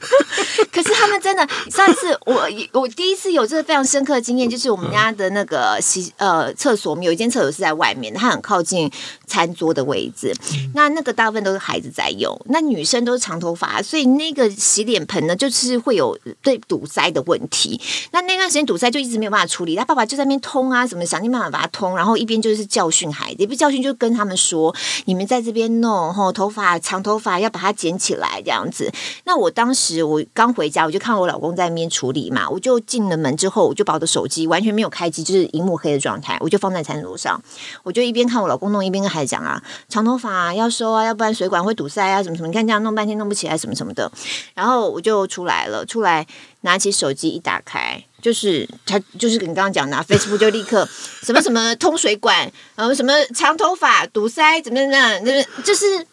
可是他们真的，上次我我第一次有这个非常深刻的经验，就是我们家的那个洗呃厕所，我们有一间厕所是在外面，它很靠近餐桌的位置。嗯、那那个大部分都是孩子在用，那。女生都是长头发，所以那个洗脸盆呢，就是会有对堵塞的问题。那那段时间堵塞就一直没有办法处理，他爸爸就在那边通啊，什么想尽办法把它通，然后一边就是教训孩子，也不教训，就跟他们说：你们在这边弄，吼，头发长头发要把它剪起来这样子。那我当时我刚回家，我就看我老公在那边处理嘛，我就进了门之后，我就把我的手机完全没有开机，就是荧幕黑的状态，我就放在餐桌上，我就一边看我老公弄，一边跟孩子讲啊，长头发要收啊，要不然水管会堵塞啊，什么什么。你看。这样弄半天弄不起来什么什么的，然后我就出来了，出来拿起手机一打开，就是他就是你刚刚讲的，Facebook 就立刻什么什么通水管，然后什么长头发堵塞怎么样，就是就是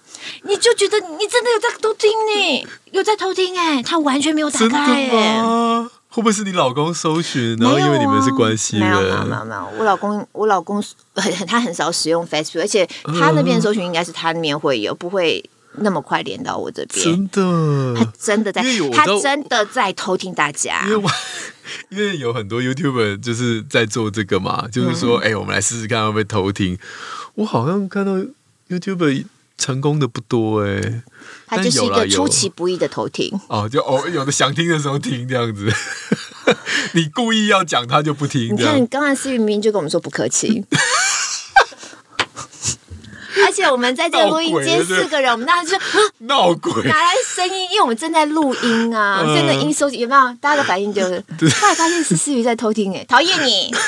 你就觉得你真的有在偷听呢，有在偷听哎，他完全没有打开哎。会不会是你老公搜寻，然后因为你们是关系人？没有没有没有没有，我老公我老公很他很少使用 Facebook，而且他那边搜寻应该是他那边会有，不会那么快连到我这边。真的，他真的在，他真的在偷听大家。因为我因为有很多 YouTuber 就是在做这个嘛，就是说，哎、嗯欸，我们来试试看会不会偷听。我好像看到 YouTuber 成功的不多哎、欸。他就是一个出其不意的偷听哦，就哦，有的想听的时候听这样子，你故意要讲他就不听。你看刚才思雨明明就跟我们说不客气，而且我们在这个录音间四个人，我们当时就闹鬼，哪来声音？因为我们正在录音啊，所以那音收集有没有？大家的反应就是，后来发现是思雨在偷听，哎，讨厌你。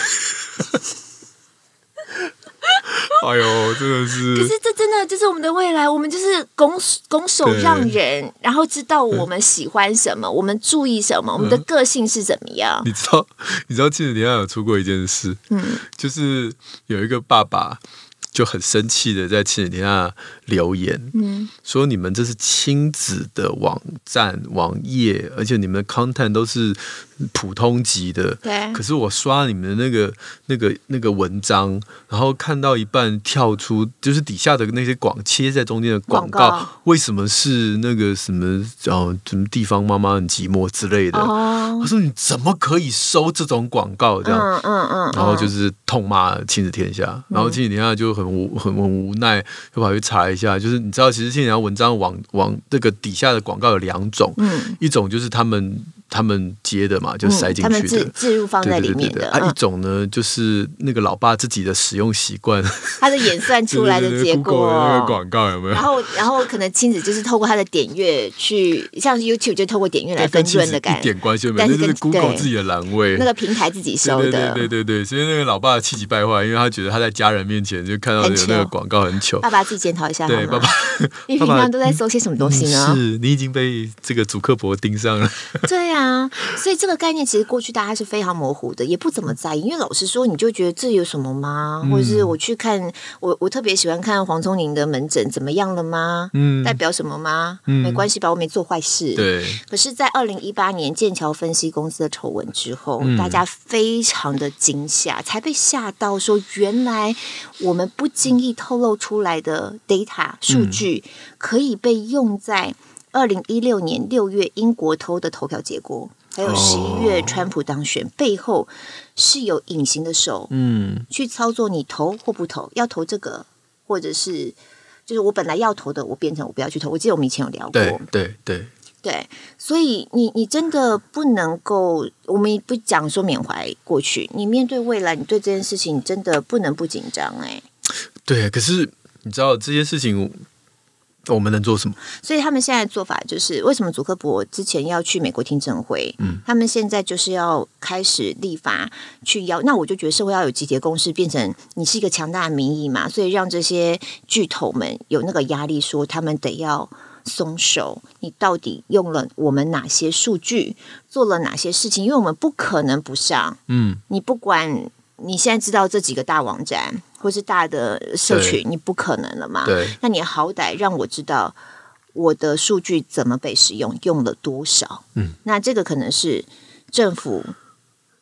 哎呦，真的是！可是这真的就是我们的未来，我们就是拱拱手让人，然后知道我们喜欢什么，我们注意什么，我们的个性是怎么样。你知道，你知道，亲子天下有出过一件事，嗯，就是有一个爸爸就很生气的在亲子天下留言，嗯，说你们这是亲子的网站网页，而且你们的 content 都是。普通级的，对。可是我刷你们的那个、那个、那个文章，然后看到一半跳出，就是底下的那些广切在中间的广告，为什么是那个什么哦，什么地方妈妈很寂寞之类的？哦、他说你怎么可以收这种广告？这样，嗯嗯嗯。然后就是痛骂亲子天下，嗯、然后亲子天下就很无很很无奈，就跑去查一下，就是你知道，其实现在文章往往这个底下的广告有两种，嗯，一种就是他们。他们接的嘛，就塞进去的，置、嗯、置入放在里面的。啊，一种呢，就是那个老爸自己的使用习惯，他的演算出来的 结果。那个广告有没有？然后，然后可能亲子就是透过他的点阅去，像 YouTube 就透过点阅来分润的感觉，一点关系没有，但是跟 Google 自己的栏位，那个平台自己收的。对对对对，所以那个老爸气急败坏，因为他觉得他在家人面前就看到有那个广告很糗。爸爸自己检讨一下，对爸爸，你平常都在搜些什么东西呢？是你已经被这个祖克伯盯上了。对啊，所以。这个概念其实过去大家是非常模糊的，也不怎么在意。因为老实说，你就觉得这有什么吗？或者是我去看我，我特别喜欢看黄宗宁的门诊，怎么样了吗？嗯，代表什么吗？嗯，没关系吧，我没做坏事。对。可是，在二零一八年剑桥分析公司的丑闻之后，嗯，大家非常的惊吓，才被吓到说，原来我们不经意透露出来的 data 数据可以被用在二零一六年六月英国偷的投票结果。还有十一月，川普当选、oh. 背后是有隐形的手，嗯，去操作你投或不投，要投这个，或者是就是我本来要投的，我变成我不要去投。我记得我们以前有聊过，对对对对，所以你你真的不能够，我们不讲说缅怀过去，你面对未来，你对这件事情你真的不能不紧张哎。对，可是你知道这件事情。我们能做什么？所以他们现在的做法就是，为什么祖克伯之前要去美国听证会？嗯，他们现在就是要开始立法去要。那我就觉得社会要有集体共识，变成你是一个强大的民意嘛，所以让这些巨头们有那个压力，说他们得要松手。你到底用了我们哪些数据，做了哪些事情？因为我们不可能不上。嗯，你不管你现在知道这几个大网站。或是大的社群，你不可能了嘛？对，那你好歹让我知道我的数据怎么被使用，用了多少。嗯，那这个可能是政府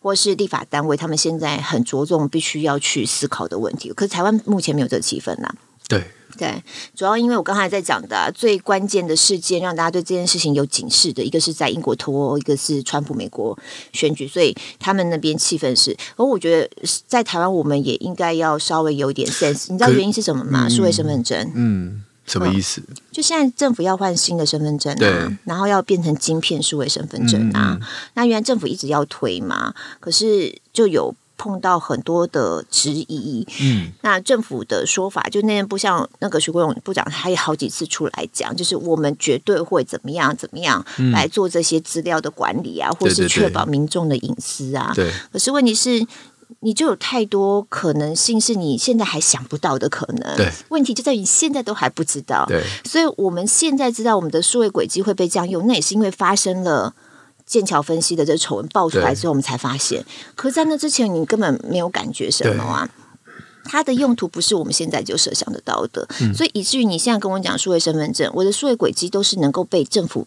或是立法单位他们现在很着重必须要去思考的问题。可是台湾目前没有这个气氛啦。对。对，主要因为我刚才在讲的、啊、最关键的事件，让大家对这件事情有警示的，一个是在英国脱欧，一个是川普美国选举，所以他们那边气氛是。而我觉得在台湾，我们也应该要稍微有点 sense。你知道原因是什么吗？数位身份证。嗯，什么意思？就现在政府要换新的身份证啊，然后要变成晶片数位身份证啊。嗯、那原来政府一直要推嘛，可是就有。碰到很多的质疑，嗯，那政府的说法就那天不像那个徐国勇部长，他也好几次出来讲，就是我们绝对会怎么样怎么样来做这些资料的管理啊，嗯、或是确保民众的隐私啊。对，对，对。可是问题是，你就有太多可能性是你现在还想不到的可能。对。问题就在于你现在都还不知道。对。所以我们现在知道我们的数位轨迹会被这样用，那也是因为发生了。剑桥分析的这丑闻爆出来之后，我们才发现。可在那之前，你根本没有感觉什么啊。它的用途不是我们现在就设想得到的，嗯、所以以至于你现在跟我讲数位身份证，我的数位轨迹都是能够被政府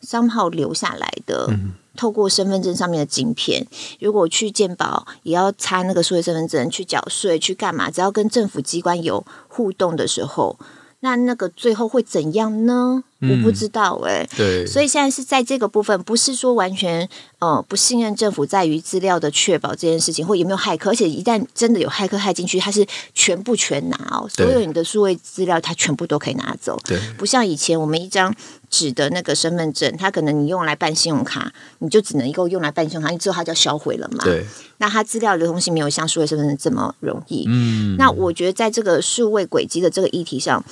商号留下来的。嗯、透过身份证上面的晶片，如果去鉴宝也要插那个数位身份证去缴税去干嘛？只要跟政府机关有互动的时候。那那个最后会怎样呢？嗯、我不知道哎、欸。对，所以现在是在这个部分，不是说完全呃不信任政府在于资料的确保这件事情，或有没有骇客，而且一旦真的有骇客骇进去，它是全部全拿哦，所有你的数位资料它全部都可以拿走。对，不像以前我们一张纸的那个身份证，它可能你用来办信用卡，你就只能够用来办信用卡，你之后它就要销毁了嘛。对，那它资料流通性没有像数位身份证这么容易。嗯，那我觉得在这个数位轨迹的这个议题上。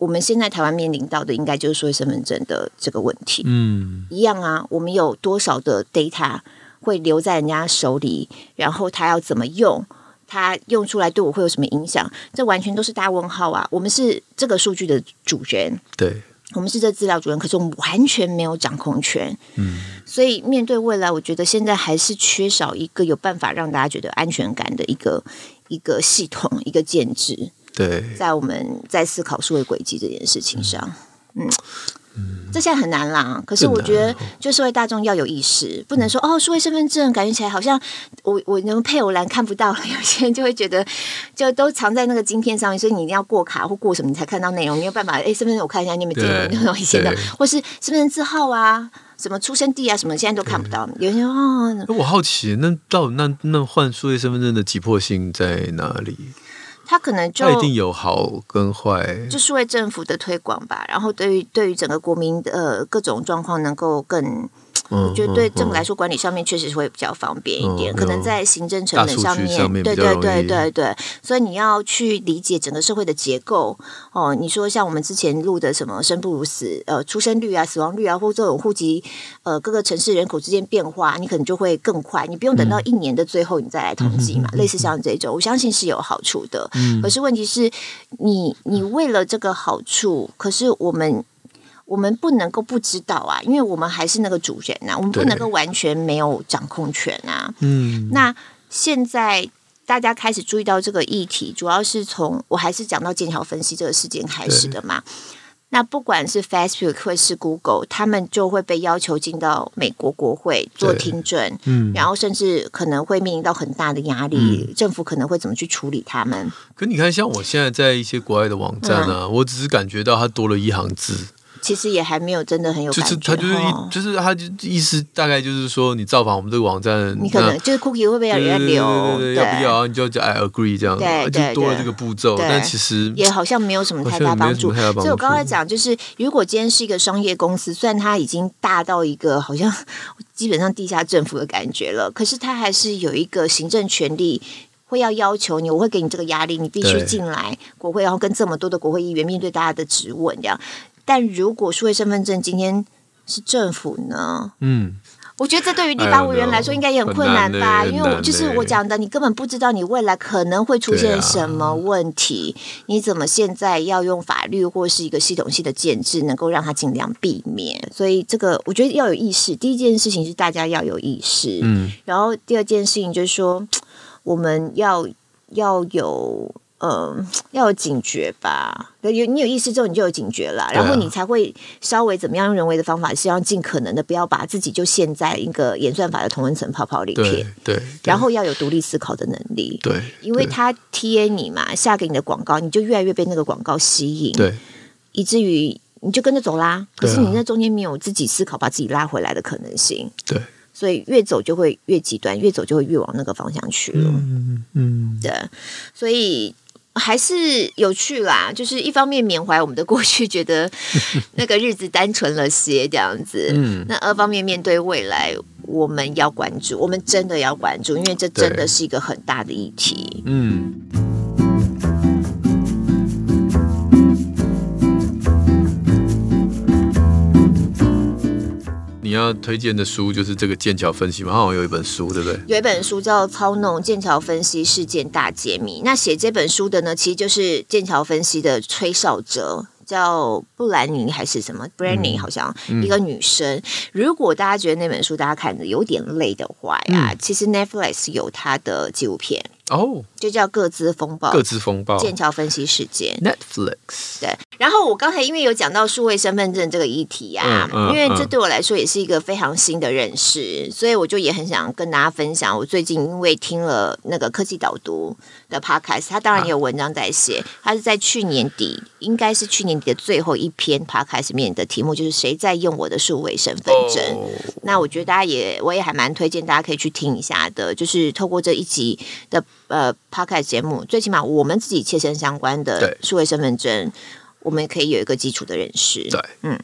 我们现在台湾面临到的，应该就是数位身份证的这个问题。嗯，一样啊，我们有多少的 data 会留在人家手里，然后他要怎么用，他用出来对我会有什么影响？这完全都是大问号啊！我们是这个数据的主人，对，我们是这资料主人，可是我们完全没有掌控权。嗯，所以面对未来，我觉得现在还是缺少一个有办法让大家觉得安全感的一个一个系统，一个建制。对，在我们在思考数位轨迹这件事情上，嗯，嗯，这现在很难啦。可是我觉得，就社会大众要有意识，不能说哦，数位身份证感觉起来好像我我那个配偶栏看不到了。有些人就会觉得，就都藏在那个晶片上面，所以你一定要过卡或过什么，你才看到内容。没有办法？哎，身份证我看一下，你有没有见过那种以前的，或是身份证字号啊，什么出生地啊，什么现在都看不到。有些人哦，我好奇，那到底那那换数位身份证的急迫性在哪里？他可能就一定有好跟坏，就是为政府的推广吧。然后对于对于整个国民的呃各种状况能够更。我觉得对政府来说，管理上面确实会比较方便一点。可能在行政成本上面，对对对对对。所以你要去理解整个社会的结构哦。你说像我们之前录的什么“生不如死”呃，出生率啊、死亡率啊，或这种户籍呃各个城市人口之间变化，你可能就会更快。你不用等到一年的最后你再来统计嘛。类似像这种，我相信是有好处的。可是问题是你你为了这个好处，可是我们。我们不能够不知道啊，因为我们还是那个主人呐、啊，我们不能够完全没有掌控权啊。嗯，那现在大家开始注意到这个议题，主要是从我还是讲到剑桥分析这个事件开始的嘛。那不管是 Facebook 或是 Google，他们就会被要求进到美国国会做听证，嗯，然后甚至可能会面临到很大的压力，嗯、政府可能会怎么去处理他们？可你看，像我现在在一些国外的网站呢、啊，嗯、我只是感觉到它多了一行字。其实也还没有真的很有感觉，就是他就是就是他就意思大概就是说，你造访我们这个网站，你可能就是 cookie 会不会要人家留？要不要？你就叫 I agree 这样，对对，就多了这个步骤。但其实也好像没有什么太大帮助。所以我刚才讲，就是如果今天是一个商业公司，虽然它已经大到一个好像基本上地下政府的感觉了，可是它还是有一个行政权力，会要要求你，我会给你这个压力，你必须进来国会，然后跟这么多的国会议员面对大家的质问，这样。但如果数位身份证今天是政府呢？嗯，我觉得这对于立法委员来说应该也很困难吧，因为我就是我讲的，你根本不知道你未来可能会出现什么问题，你怎么现在要用法律或是一个系统性的建制，能够让它尽量避免？所以这个我觉得要有意识。第一件事情是大家要有意识，嗯，然后第二件事情就是说我们要要有。嗯，要有警觉吧。有你有意识之后，你就有警觉了，然后你才会稍微怎么样用人为的方法，希望尽可能的不要把自己就陷在一个演算法的同温层泡泡里面。对，对，然后要有独立思考的能力。对，因为他 TA 你嘛，下给你的广告，你就越来越被那个广告吸引。对，以至于你就跟着走啦。可是你那中间没有自己思考，把自己拉回来的可能性。对，所以越走就会越极端，越走就会越往那个方向去了。嗯嗯，对，所以。还是有趣啦，就是一方面缅怀我们的过去，觉得 那个日子单纯了些这样子。嗯，那二方面面对未来，我们要关注，我们真的要关注，因为这真的是一个很大的议题。嗯。推荐的书就是这个剑桥分析嘛？好像有一本书，对不对？有一本书叫《操弄剑桥分析事件大揭秘》。那写这本书的呢，其实就是剑桥分析的崔少哲，叫布兰妮还是什么？Branny 好像、嗯、一个女生。嗯、如果大家觉得那本书大家看的有点累的话呀，嗯、其实 Netflix 有它的纪录片。哦，oh, 就叫各自风暴，各自风暴，剑桥分析事件，Netflix，对，然后我刚才因为有讲到数位身份证这个议题啊，嗯嗯、因为这对我来说也是一个非常新的认识，所以我就也很想跟大家分享。我最近因为听了那个科技导读的 podcast，他当然也有文章在写，他是在去年底，应该是去年底的最后一篇 podcast 里面的题目就是谁在用我的数位身份证？哦、那我觉得大家也，我也还蛮推荐大家可以去听一下的，就是透过这一集的呃 podcast 节目，最起码我们自己切身相关的数位身份证。我们可以有一个基础的认识。对，嗯，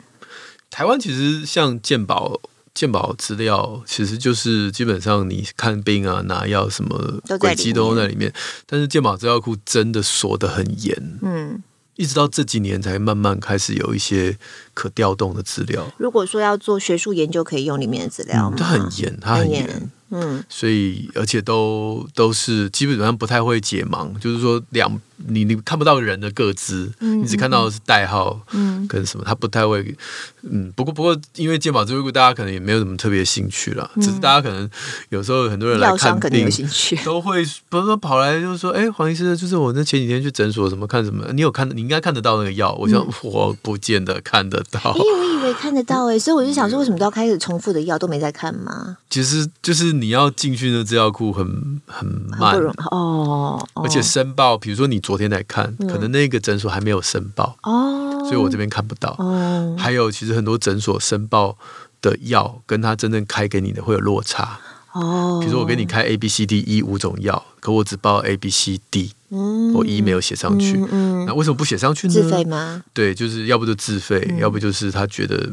台湾其实像健保、健保资料，其实就是基本上你看病啊、拿药什么轨迹都在里面。但是健保资料库真的锁得很严，嗯，一直到这几年才慢慢开始有一些可调动的资料。如果说要做学术研究，可以用里面的资料吗？它很严，它很严。嗯，所以而且都都是基本上不太会解盲，就是说两你你看不到人的个资，嗯、你只看到的是代号，嗯，跟什么，他不太会，嗯，不过不过因为健保资料库大家可能也没有什么特别兴趣了，嗯、只是大家可能有时候很多人来看病，都会不是说跑来就是说，哎、欸，黄医师，就是我那前几天去诊所什么看什么，你有看，你应该看得到那个药，我想、嗯、我不见得看得到，因为我以为看得到哎、欸，所以我就想说，为什么都要开始重复的药都没在看吗？其实就是。你要进去的资料库很很慢哦，而且申报，比如说你昨天来看，嗯、可能那个诊所还没有申报哦，所以我这边看不到。哦，还有其实很多诊所申报的药跟他真正开给你的会有落差哦。比如说我给你开 A B C D E 五种药，可我只报 A B C D，嗯，我 E 没有写上去，嗯，嗯，那为什么不写上去呢？自费吗？对，就是要不就自费，嗯、要不就是他觉得。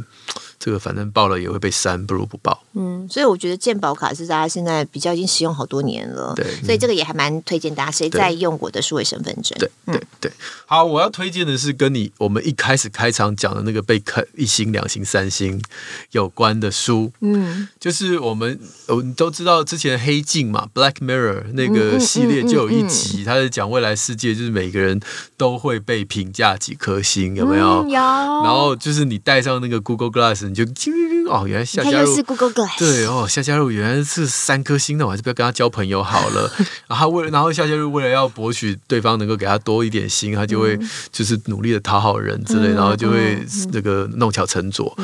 这个反正报了也会被删，不如不报。嗯，所以我觉得健保卡是大家现在比较已经使用好多年了，对，所以这个也还蛮推荐大家。谁在用我的数位身份证？对对对。好，我要推荐的是跟你我们一开始开场讲的那个被看一星、两星、三星有关的书。嗯，就是我们我们都知道之前黑镜嘛，《Black Mirror》那个系列就有一集，它是讲未来世界，就是每个人都会被评价几颗星，有没有？有。然后就是你戴上那个 Google Glass。就哦，原来夏嘉璐是 Google Glass 对哦，夏嘉璐原来是三颗星的，我还是不要跟他交朋友好了。然后为然后夏嘉璐为了要博取对方能够给他多一点心，他就会就是努力的讨好人之类，然后就会那个弄巧成拙。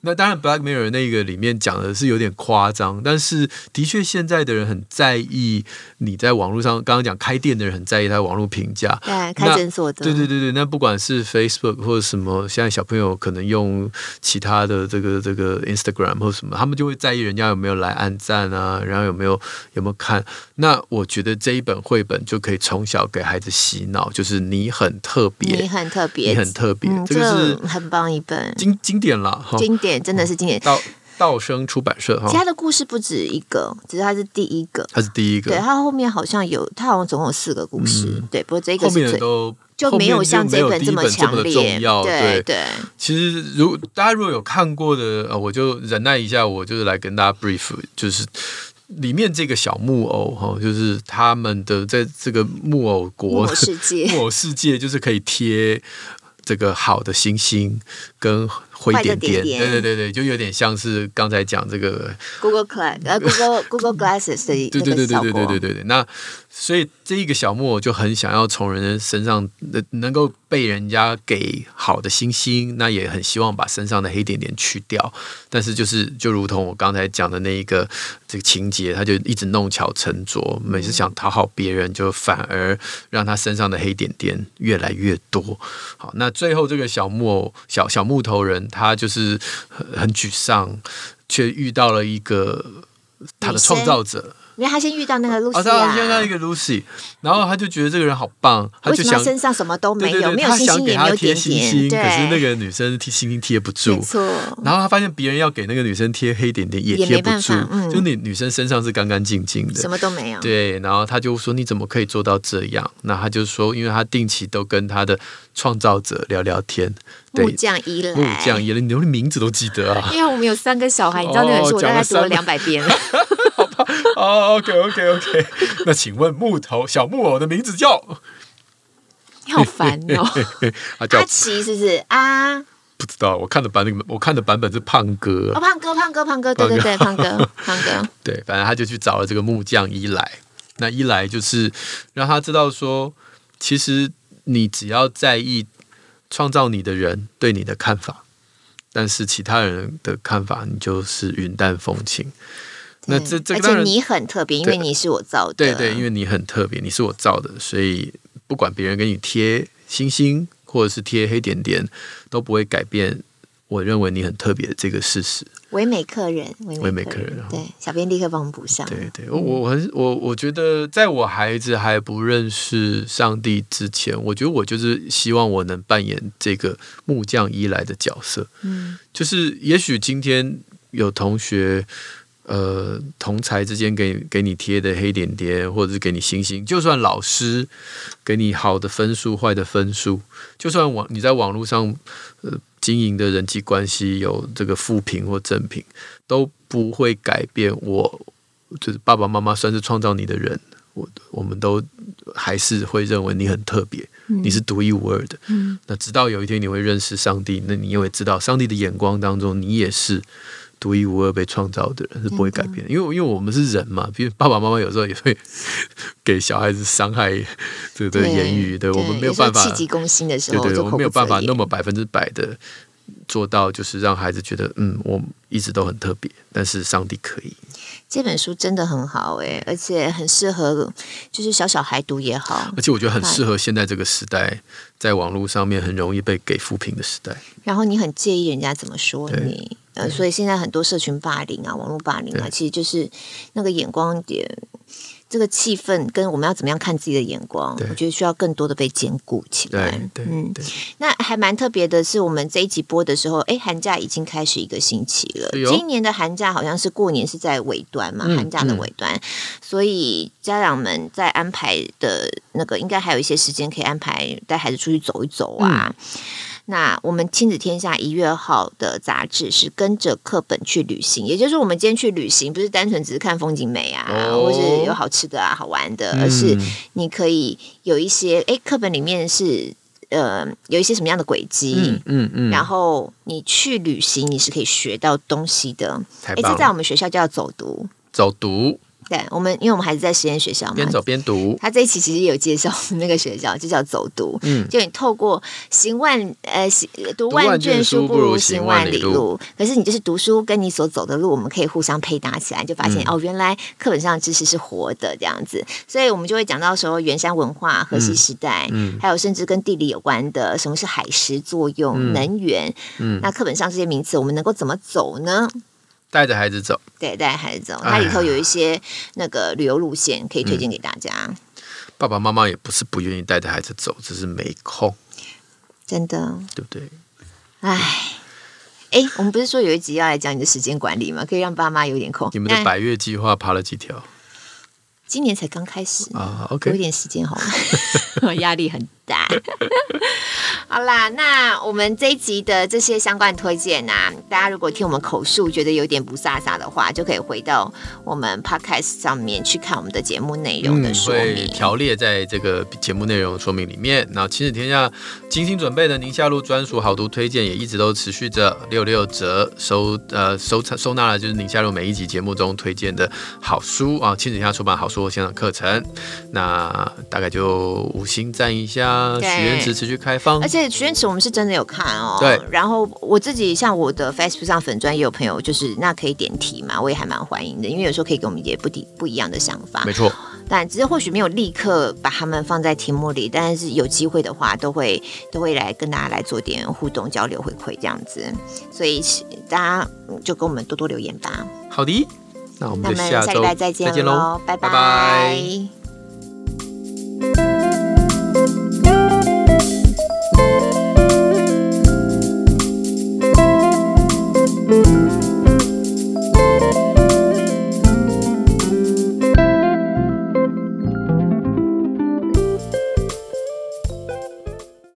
那当然，Black Mirror 那个里面讲的是有点夸张，但是的确现在的人很在意你在网络上，刚刚讲开店的人很在意他网络评价，对，开诊所的，对对对对，那不管是 Facebook 或者什么，现在小朋友可能用其他的这个这个 Instagram 或什么，他们就会在意人家有没有来按赞啊，然后有没有有没有看。那我觉得这一本绘本就可以从小给孩子洗脑，就是你很特别，你很特别，你很特别，嗯、这个是很棒一本经经典了，经典真的是经典。道道生出版社哈，其他的故事不止一个，只是它是第一个，它是第一个，对，它后面好像有，它好像总共有四个故事，嗯、对，不过这个是后面都。就没有像这本这么强烈，重要。对对，对其实如大家如果有看过的，呃，我就忍耐一下，我就是来跟大家 brief，就是里面这个小木偶哈，就是他们的在这个木偶国木偶世界，木偶世界就是可以贴这个好的星星跟。灰点点，对对对对，就有点像是刚才讲这个 Google Glass，呃，Google Google Glasses 的 对对对对对对对对对。那所以这一个小木偶就很想要从人身上能能够被人家给好的星星，那也很希望把身上的黑点点去掉。但是就是就如同我刚才讲的那一个这个情节，他就一直弄巧成拙，每次想讨好别人，就反而让他身上的黑点点越来越多。好，那最后这个小木偶小小木头人。他就是很沮丧，却遇到了一个他的创造者。因为他先遇到那个 Lucy，、啊、他先遇到一个 Lucy，然后他就觉得这个人好棒，他就想身上什么都没有，没有星星，也没有点点，星星可是那个女生贴星星贴不住，然后他发现别人要给那个女生贴黑点点也贴不住，嗯、就你女生身上是干干净净的，什么都没有。对，然后他就说你怎么可以做到这样？那他就说，因为他定期都跟他的创造者聊聊天。木匠伊莱，木匠伊莱，你连名字都记得啊？因为我们有三个小孩，你知道那本书我大概读了两百遍了。哦，OK，OK，OK。那请问木头小木偶的名字叫？你 好烦哦。阿奇是不是啊？不知道，我看的版本，我看的版本是胖哥。哦，胖哥，胖哥，胖哥，对对对，胖哥，胖哥。对，反正他就去找了这个木匠伊莱。那伊莱就是让他知道说，其实你只要在意。创造你的人对你的看法，但是其他人的看法你就是云淡风轻。那这这个而且你很特别，因为你是我造的。对对，因为你很特别，你是我造的，所以不管别人给你贴星星或者是贴黑点点，都不会改变我认为你很特别的这个事实。唯美客人，唯美客人，对，小编立刻帮我们补上。对对，我我很我我觉得，在我孩子还不认识上帝之前，我觉得我就是希望我能扮演这个木匠依莱的角色。嗯，就是也许今天有同学。呃，同才之间给给你贴的黑点点，或者是给你星星，就算老师给你好的分数、坏的分数，就算网你在网络上呃经营的人际关系有这个负评或正评，都不会改变我，就是爸爸妈妈算是创造你的人，我我们都还是会认为你很特别，嗯、你是独一无二的。嗯、那直到有一天你会认识上帝，那你也会知道上帝的眼光当中，你也是。独一无二被创造的人是不会改变的，因为因为我们是人嘛，比如爸爸妈妈有时候也会 给小孩子伤害这个言语，对，我们没有办法气急攻心的时候，对对，我们没有办法那么百分之百的做到，就是让孩子觉得嗯，我一直都很特别，但是上帝可以。这本书真的很好哎，而且很适合就是小小孩读也好，而且我觉得很适合现在这个时代，在网络上面很容易被给负评的时代。然后你很介意人家怎么说你。呃，所以现在很多社群霸凌啊，网络霸凌啊，其实就是那个眼光点，这个气氛跟我们要怎么样看自己的眼光，我觉得需要更多的被兼顾起来。对，对嗯，对那还蛮特别的是，我们这一集播的时候，哎，寒假已经开始一个星期了。哦、今年的寒假好像是过年是在尾端嘛，嗯、寒假的尾端，嗯、所以家长们在安排的那个，应该还有一些时间可以安排带孩子出去走一走啊。嗯那我们亲子天下一月号的杂志是跟着课本去旅行，也就是我们今天去旅行，不是单纯只是看风景美啊，哦、或是有好吃的啊、好玩的，而是你可以有一些，哎，课本里面是呃有一些什么样的轨迹，嗯嗯，嗯。嗯然后你去旅行，你是可以学到东西的。哎，这在我们学校叫走读，走读。对我们，因为我们孩子在实验学校嘛，边走边读。他这一期其实也有介绍 那个学校，就叫走读。嗯，就你透过行万呃行读万卷书不如行万里路。可是你就是读书跟你所走的路，我们可以互相配搭起来，就发现、嗯、哦，原来课本上的知识是活的这样子。所以我们就会讲到说，圆山文化、河西时代，嗯，还有甚至跟地理有关的，什么是海蚀作用、嗯、能源，嗯，那课本上这些名词，我们能够怎么走呢？带着孩子走，对，带着孩子走，它里头有一些那个旅游路线可以推荐给大家。嗯、爸爸妈妈也不是不愿意带着孩子走，只是没空，真的，对不对？哎，哎，我们不是说有一集要来讲你的时间管理吗？可以让爸妈有点空。你们的百月计划爬了几条？今年才刚开始啊，OK，有点时间好吗？压力很大。好啦，那我们这一集的这些相关推荐呢、啊，大家如果听我们口述觉得有点不飒飒的话，就可以回到我们 Podcast 上面去看我们的节目内容的说明，条列在这个节目内容说明里面。那亲子天下精心准备的宁夏路专属好读推荐也一直都持续着六六折收呃收收纳了，就是宁夏路每一集节目中推荐的好书啊，亲子天下出版好书线上课程，那大概就五星赞一下，许愿池持续开放，而且。许愿池我们是真的有看哦，对。然后我自己像我的 Facebook 上粉专也有朋友，就是那可以点题嘛，我也还蛮欢迎的，因为有时候可以给我们一些不不一样的想法。没错，但只是或许没有立刻把他们放在题目里，但是有机会的话，都会都会来跟大家来做点互动交流回馈这样子。所以大家就跟我们多多留言吧。好的，那我们下，那我们下礼拜再见喽，拜拜。拜拜。